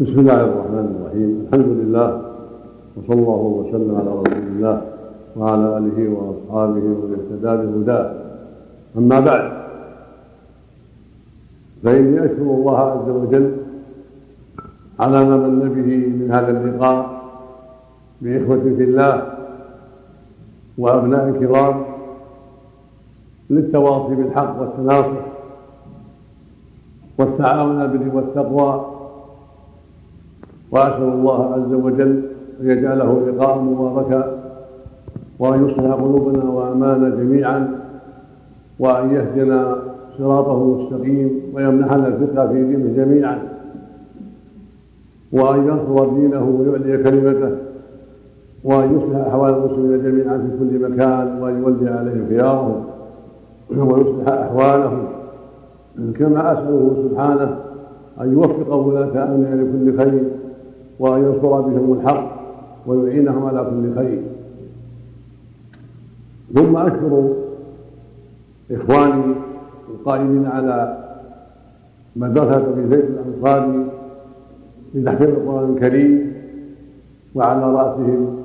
بسم الله الرحمن الرحيم. الحمد لله وصلى الله وسلم على رسول الله وعلى آله وأصحابه ومن اهتدى بهداه. أما بعد فإني أشكر الله عز وجل على ما من به من هذا اللقاء بإخوة في الله وأبناء كرام للتواصي بالحق والتناصح والتعاون البر والتقوى وأسأل الله عز وجل أن يجعله لقاء مباركا وأن يصلح قلوبنا وأعمالنا جميعا وأن يهدنا صراطه المستقيم ويمنحنا الفقه في دينه جميعا وأن ينصر دينه ويعلي كلمته وأن يصلح أحوال المسلمين جميعا في كل مكان وأن يولي عليهم خيارهم ويصلح أحوالهم كما أسأله سبحانه أن يوفق ولاة أمرنا لكل خير وأن ينصر بهم الحق ويعينهم على كل خير. ثم أشكر إخواني القائمين على مدرسة أبي زيد الأنصاري لتحفيظ القرآن الكريم وعلى رأسهم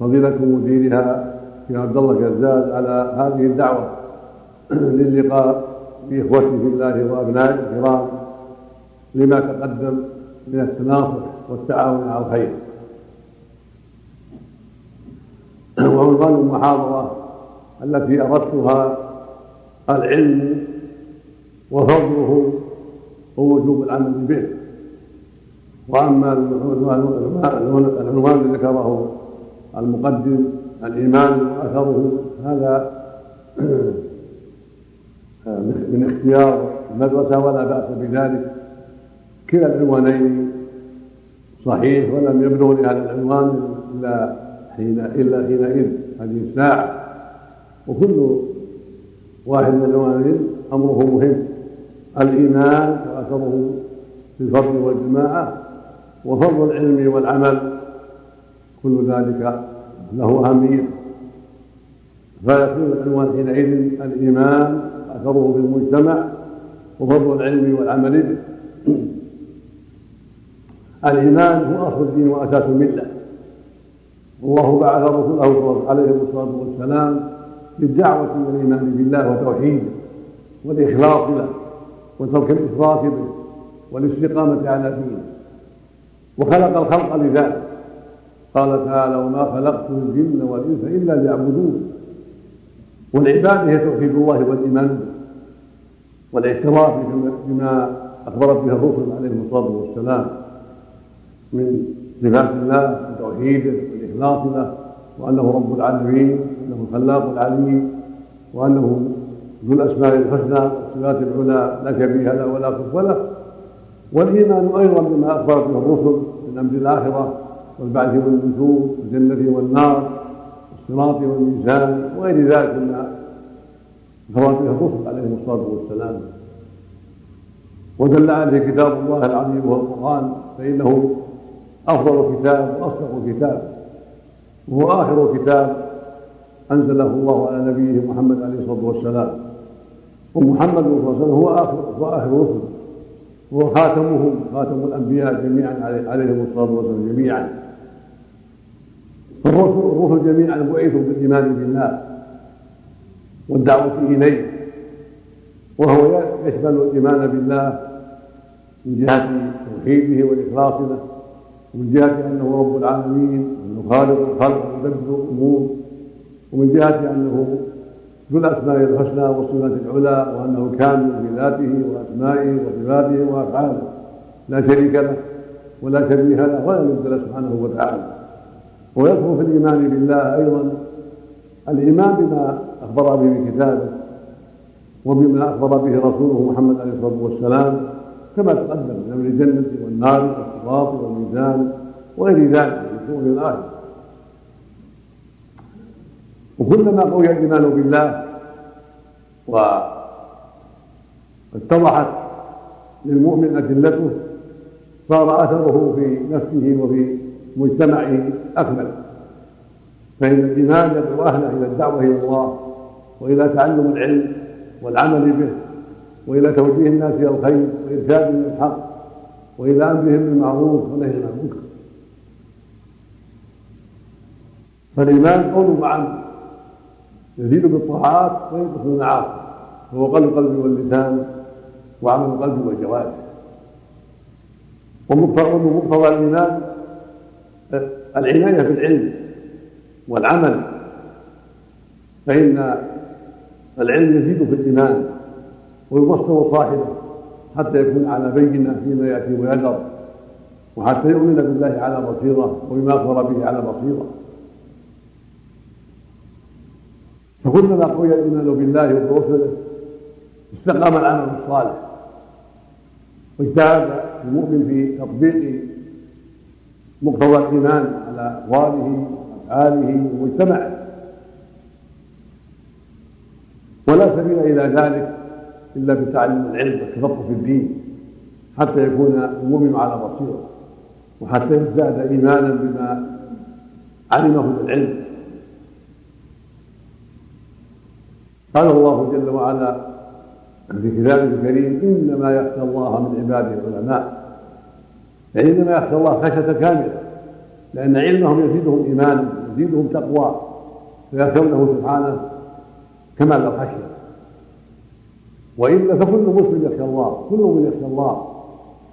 فضيلة مديرها في عبد الله جزاز على هذه الدعوة. للقاء بإخوتي في الله وأبنائي الكرام لما تقدم من التناصح والتعاون على الخير. وعنوان المحاضرة التي أردتها العلم وفضله ووجوب العمل به. وأما العنوان الذي ذكره المقدم الإيمان وأثره هذا من اختيار المدرسة ولا بأس بذلك. كلا العنوانين صحيح ولم يبلغ لهذا العنوان إلا حين إلا حينئذ هذه الساعة. وكل واحد من العنوانين أمره مهم. الإيمان واثره في الفضل والجماعة وفضل العلم والعمل كل ذلك له أهمية. فيكون العنوان حينئذ الإيمان اثره في المجتمع وفضل العلم والعمل به. الإيمان هو أصل الدين وأساس الملة. والله بعث رسوله عليه الصلاة والسلام بالدعوة إلى الإيمان بالله وتوحيده والإخلاص له وترك الإشراك به والاستقامة على دينه. وخلق الخلق لذلك. قال تعالى وما خلقت الجن والإنس إلا ليعبدون والعبادة هي توحيد الله والإيمان به والاعتراف بما أخبرت به الرسل عليهم الصلاة والسلام. من صفات الله وتوحيده والاخلاص له وأنه رب العالمين وأنه الخلاق العليم وأنه ذو الأسماء الحسنى والصفات العلى لا شبيه له ولا كفر له. والإيمان أيضا بما أخبرت به الرسل من أمر الآخرة والبعث والنشور والجنة والنار والصراط والميزان وغير ذلك مما أخبرت به الرسل عليهم الصلاة والسلام. ودل عليه كتاب الله العظيم وهو القرآن فإنه أفضل كتاب وأصدق كتاب وهو آخر كتاب أنزله الله على نبيه محمد عليه الصلاة والسلام. ومحمد صلى الله عليه وسلم هو آخر هو آخر رسل. هو خاتمهم خاتم الأنبياء جميعا عليهم الصلاة والسلام جميعا. الرسل الرسل جميعا بعثوا بالإيمان بالله والدعوة إليه. وهو يشمل الإيمان بالله من جهة توحيده والإخلاص له. ومن جهة أنه رب العالمين وأنه خالق الخلق ويدبر الأمور ومن جهة أنه ذو الأسماء الحسنى والصفات العلى وأنه كامل في ذاته وأسمائه وصفاته وأفعاله. لا شريك له ولا شبيه له ولا له سبحانه وتعالى. ويدخل في الإيمان بالله أيضا الإيمان بما أخبر به كتابه وبما أخبر به رسوله محمد عليه الصلاة والسلام. كما تقدم من أمر الجنة والنار والصراط والميزان وغير ذلك من شؤون الاخره وكلما قوي الإيمان بالله واتضحت للمؤمن أدلته صار أثره في نفسه وفي مجتمعه أكمل. فإن الإيمان يدعو أهله إلى الدعوة إلى الله وإلى تعلم العلم والعمل به وإلى توجيه الناس إلى الخير وارشادهم الحق وإلى أمرهم بالمعروف ونهي عن المنكر. فالإيمان قول وعمل. يزيد بالطاعات وينقص بالمعاصي هو قول القلب واللسان وعمل القلب والجوارح. ومقتضى الإيمان العناية بالعلم والعمل. فإن العلم يزيد في الإيمان. ويبصر صاحبه حتى يكون على بينة فيما يأتي ويذر وحتى يؤمن بالله على بصيرة وبما أخبر به على بصيرة. فكلما قوي الإيمان بالله وبرسله استقام العمل الصالح واجتهد المؤمن في تطبيق مقتضى الإيمان على أقواله وأفعاله ومجتمعه. ولا سبيل إلى ذلك إلا بتعلم العلم والتفقه في الدين حتى يكون المؤمن على بصيرة وحتى يزداد إيمانا بما علمه من العلم. قال الله جل وعلا في كتابه الكريم إنما يخشى الله من عباده العلماء. يعني إنما يخشى الله خشية كاملة لأن علمهم يزيدهم إيمانا يزيدهم تقوى فيخشونه سبحانه كمال الخشية والا فكل مسلم يخشى الله كل من يخشى الله.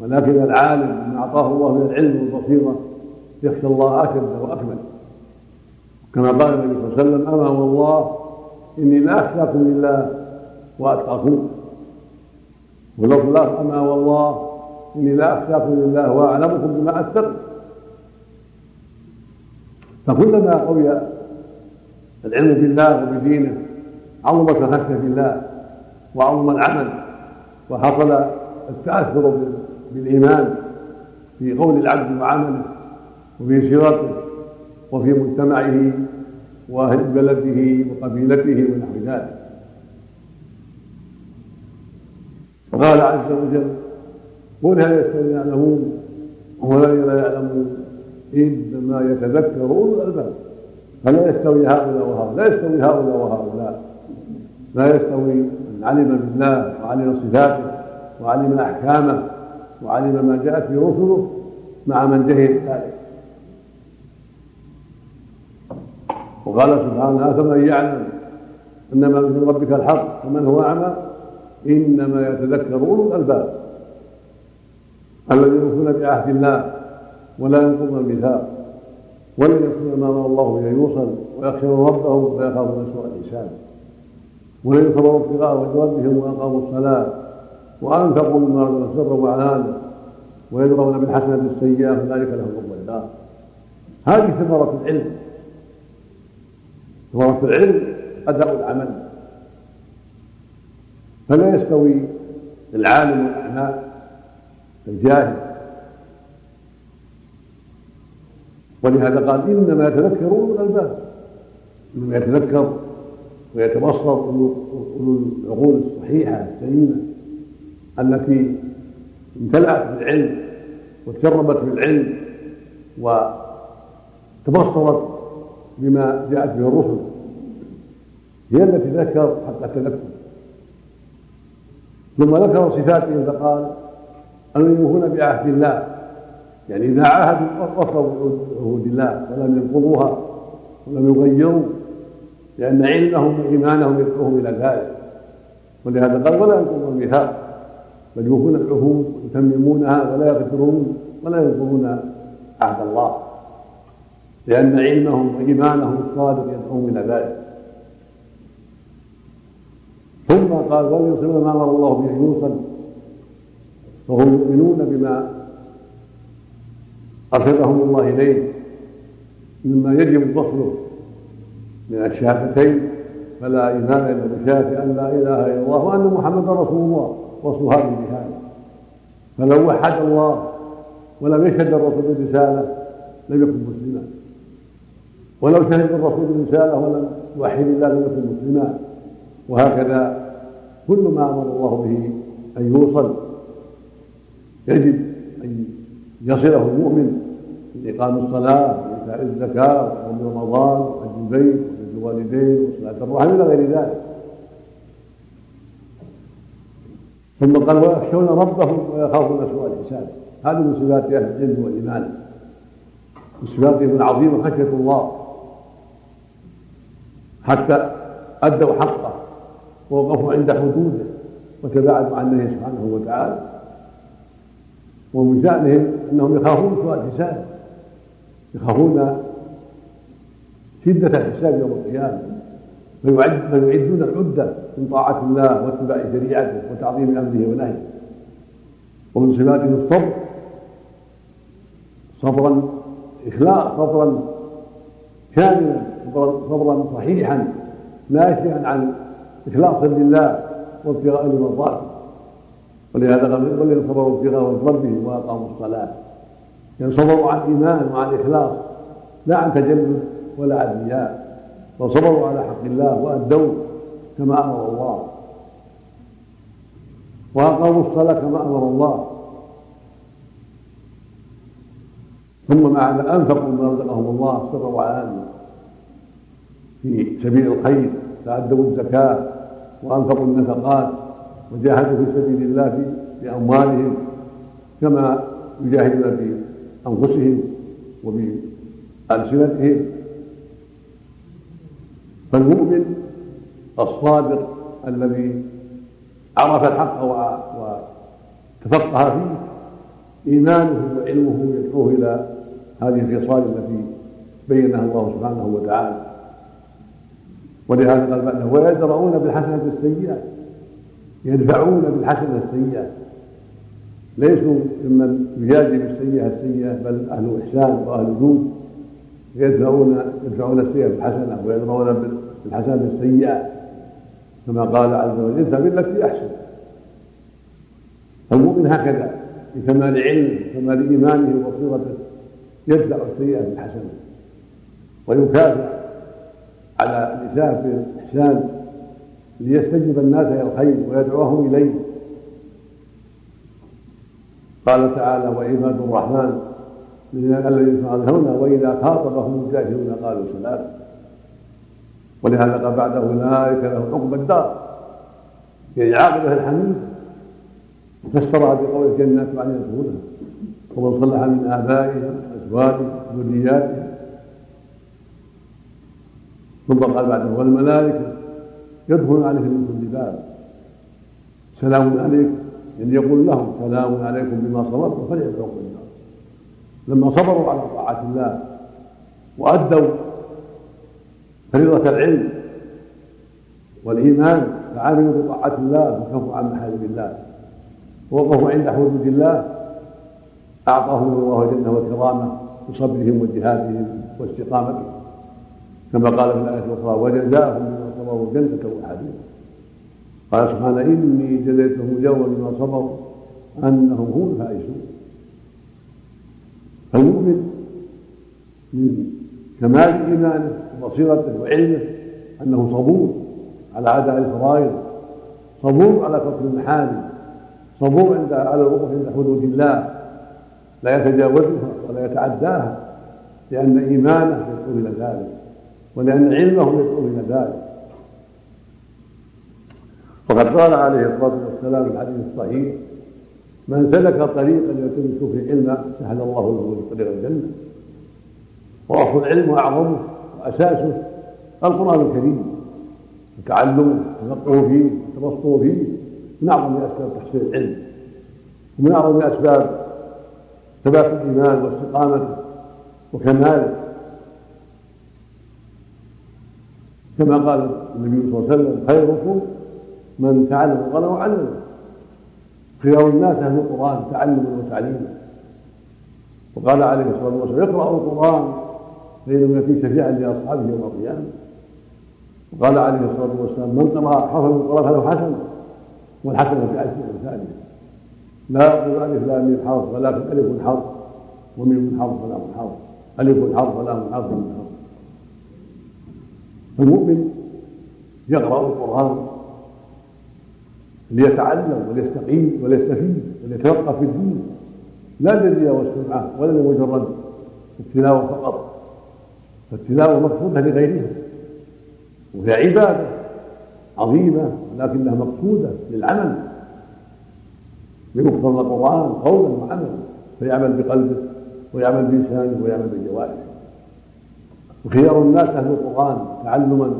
ولكن العالم من أعطاه الله من العلم والبصيرة يخشى الله أشد وأكمل. كما قال النبي صلى الله عليه وسلم أما والله إني لا اخشاكم لله وأتقاكم. ولفظ الله أما والله إني لا اخشاكم لله واعلمكم بما اتقي فكلما قوي العلم بالله وبدينه عظمت الخشيه بالله وعظم العمل وحصل التأثر بالإيمان في قول العبد وعمله وفي سيرته وفي مجتمعه وأهل بلده وقبيلته ونحو ذلك. وقال عز وجل قل هل يستوي يعلمون ولا لا يعلمون؟ إنما يتذكر أولو الألباب. فلا يستوي هؤلاء وهؤلاء لا يستوي هؤلاء وهؤلاء لا يستوي علم بالله وعلم صفاته وعلم أحكامه وعلم ما جاءت به رسله مع من جهل ذلك. وقال سبحانه افمن يعلم إنما من ربك الحق ومن هو أعمى إنما يتذكر اولو الألباب الذين يوفون بعهد الله ولا ينقضون الميثاق ولم يكن ما أمر الله به يوصل ويخشون ربهم ويخافون سوء الحساب. يصبروا ابتغاء ربهم وأقاموا الصلاة وأنفقوا مما رزقهم سرا وعلانا ويدرون بالحسنة السيئة فذلك لهم عقبى الدار هذه ثمرة العلم. ثمرة العلم أداء العمل. فلا يستوي العالم والاعمى الجاهل. ولهذا قال إنما يتذكر اولو الألباب. إنما يتذكر ويتبصر اولو العقول الصحيحة السليمه التي امتلأت بالعلم وتجربت بالعلم وتبصرت بما جاءت به الرسل. هي التي ذكر حق التذكر ثم ذكر صفاتهم فقال يوفون بعهد الله. يعني إذا عاهدوا وفوا بعهود الله ولم ينقضوها ولم يغيروا. لأن علمهم وإيمانهم يدعوهم إلى ذلك. ولهذا قال ولا ينقضون الميثاق بل يوفون العهود ويتممونها ولا يغفرون ولا ينقضون عهد الله. لأن علمهم وإيمانهم الصادق يدعوهم إلى ذلك. ثم قال وليصلون ما أمر الله به أن يوصل فهم يؤمنون بما أرشدهم الله إليه مما يجب فصله. من الشهادتين فلا ايمان إلا بشهاده أن لا إله إلا الله وأن محمدا رسول الله وصل هذه الشهاده فلو وحد الله ولم يشهد الرسول بالرسالة لم يكن مسلما. ولو شهد الرسول بالرسالة ولم يوحد الله لم يكن مسلما. وهكذا كل ما أمر الله به أن يوصل يجب أن يصله المؤمن من إقام الصلاة وايتاء الزكاة وصوم رمضان وحج البيت. الوالدين وصلاة الرحم إلى غير ذلك. ثم قال ويخشون ربهم ويخافون سوء الحساب. هذه من صفات أهل العلم والإيمان. من صفاتهم العظيمه خشية الله. حتى أدوا حقه ووقفوا عند حدوده وتباعدوا عن نهيه سبحانه وتعالى. ومن شأنهم أنهم يخافون سوء الحساب. يخافون شدة الحساب يوم القيامة. فيعدون العدة من طاعة الله واتباع شريعته وتعظيم أمره ونهيه. ومن صفاتهم الصبر صبرا إخلاص صبرا كاملا صبرا صحيحا ناشئا عن إخلاص لله وابتغاء لمرضاته. ولهذا قال والذين صبروا ابتغاء ربهم وأقاموا الصلاة. يعني صبروا عن الإيمان وعن الإخلاص لا عن تجلد ولا عن رياء وصبروا على حق الله وأدوا كما أمر الله. وأقاموا الصلاة كما أمر الله. ثم مع هذا أنفقوا ما رزقهم الله سرا وعلانيه في سبيل الخير فأدوا الزكاة وأنفقوا النفقات وجاهدوا في سبيل الله في باموالهم كما يجاهدون في أنفسهم وبالسنتهم فالمؤمن الصادق الذي عرف الحق وتفقه فيه إيمانه وعلمه يدعوه إلى هذه الخصال التي بينها الله سبحانه وتعالى. ولهذا قال بعده ويدرؤون بالحسنة السيئة يدفعون بالحسنة السيئة. ليسوا ممن يجازي بالسيئة السيئة بل أهل إحسان وأهل جود. يدفعون يدفعون السيئة بالحسنة ويدرؤون بالحسنة السيئة كما قال عز وجل ادفع بالتي أحسن. المؤمن هكذا بكمال علمه وكمال إيمانه وبصيرته يدفع السيئة بالحسنة ويكافئ على الإساءة بالإحسان ليستجب الناس إلى الخير ويدعوهم إليه. قال تعالى وعباد الرحمن الذين يصالحون وإذا خاطبهم الجاهلون قالوا سلام. ولهذا قال بعده أولئك لهم عقبى الدار. يعني عاقبة الحميد. فسرها بقول الجنات عن يدخلها ومن صلح من آبائهم أزواجهم ذرياتهم. ثم قال بعده والملائكة يدخلون عليهم من كل باب. سلام عليكم. يعني يقول لهم سلام عليكم بما صبرتم فليدعوا النار لما صبروا على طاعة الله وأدوا فريضة العلم والإيمان فعملوا بطاعة الله وكفوا عن محارم الله ووقفوا عند حدود الله. أعطاهم الله الجنة والكرامة بصبرهم وجهادهم واستقامتهم. كما قال في الآية الأخرى وجزاهم بما صبروا جنة وحديثا قال سبحانه إني جزيتهم اليوم بما صبروا أنهم هم الفائزون. فالمؤمن من كمال إيمانه وبصيرته وعلمه أنه صبور على أداء الفرائض صبور على ترك المحارم صبور عند على الوقوف عند حدود الله لا يتجاوزها ولا يتعداها لأن إيمانه يدعو إلى ذلك ولأن علمه يدعو إلى ذلك. وقد قال عليه الصلاة والسلام في الحديث الصحيح من سلك طريقا يلتمس فيه علما سهل الله له طريق الجنة. وأصل العلم وأعظمه وأساسه القرآن الكريم. وتعلمه والتفقه فيه والتبصر فيه. من أعظم أسباب تحصيل العلم. ومن أعظم أسباب ثبات الإيمان واستقامته وكماله كما قال النبي صلى الله عليه وسلم خيركم من تعلم القرآن وعلمه. خيار الناس أهل القرآن تعلما وتعليما وقال عليه الصلاة والسلام اقرأوا القرآن فإنه يأتي شفيعا لأصحابه يوم القيامة. وقال عليه الصلاة والسلام من قرأ حرفا من القرآن فله حسنة والحسنة في عشر أمثالها لا يقول ألف لا من حرف ولكن ألف حرف وميم حرف ولا حرف. ألف حرف ولا حرف من حرف. فالمؤمن يقرأ القرآن ليتعلم وليستقيم وليستفيد وليتوقف في الدين. لا للرياء والسمعة ولا لمجرد التلاوة فقط. فالتلاوة مقصودة لغيرها. وهي عبادة عظيمة ولكنها مقصودة للعمل. بمقتضى القرآن قولا وعملا فيعمل بقلبه ويعمل بلسانه ويعمل بجوارحه. وخيار الناس أهل القرآن تعلما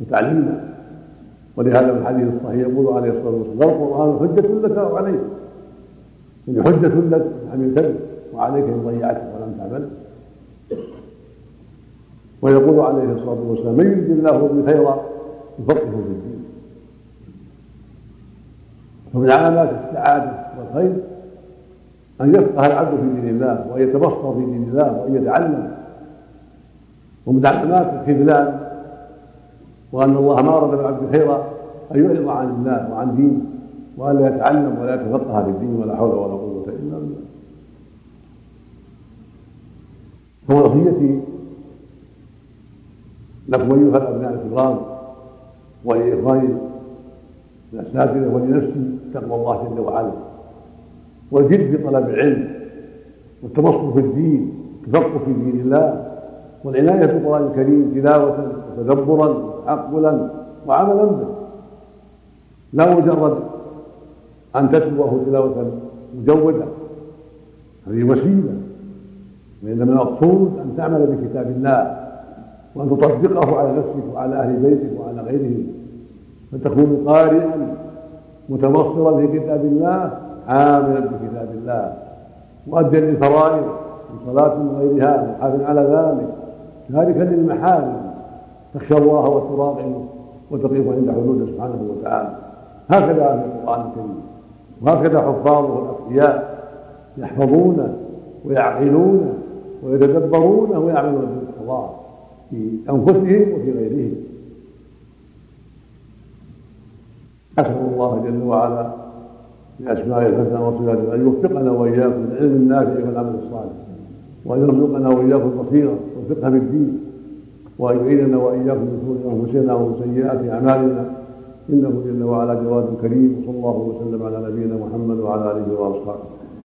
وتعليما. ولهذا الحديث الصحيح يقول عليه الصلاة والسلام القرآن حجة لك أو عليك. يعني حجة لك عملت وعليك ان ضيعته ولم تعمل. ويقول عليه الصلاة والسلام من يريد الله به خيرا يفقهه في الدين. فمن علامات السعادة والخير أن يفقه العبد في دين الله وأن يتبصر في دين الله وأن يتعلم. ومن علامات الخذلان وأن الله ما اراد بالعبد خيرا أن يعرض عن الله وعن دينه وأن لا يتعلم ولا يتفقه في الدين ولا حول ولا قوة إلا بالله. فوصيتي لكم أيها الأبناء الكرام ولاخواني الأساتذة ولنفسي تقوى الله جل وعلا. والجد في طلب العلم والتبصر في الدين التفقه في دين الله والعنايه بالقران الكريم تلاوة وتدبرا وتعقلا وعملا به. لا مجرد أن تتلوه تلاوة مجودة. هذه وسيلة. وإنما المقصود أن تعمل بكتاب الله وأن تطبقه على نفسك وعلى أهل بيتك وعلى غيرهم. فتكون قارئا متبصرا في كتاب الله عاملا بكتاب الله. مؤديا للفرائض من صلاة من غيرها محافظ على ذلك. تاركا للمحارم تخشى الله وتراقبه وتقف عند حدوده سبحانه وتعالى. هكذا في القرآن الكريم. وهكذا حفاظه الأتقياء يحفظونه ويعقلونه ويتدبرونه ويعملون بالقضاء في أنفسهم وفي غيرهم. أسأل الله جل وعلا بأسمائه الحسنى وصفاته أن يوفقنا وإياكم للعلم النافع والعمل الصالح. وأن يرزقنا وإياكم البصيرة والفقه في الدين وأن يعيننا وإياكم من شرور أنفسنا ومن سيئات أعمالنا. إنه جل وعلا جواد كريم وصلى الله وسلم على نبينا محمد وعلى آله وأصحابه.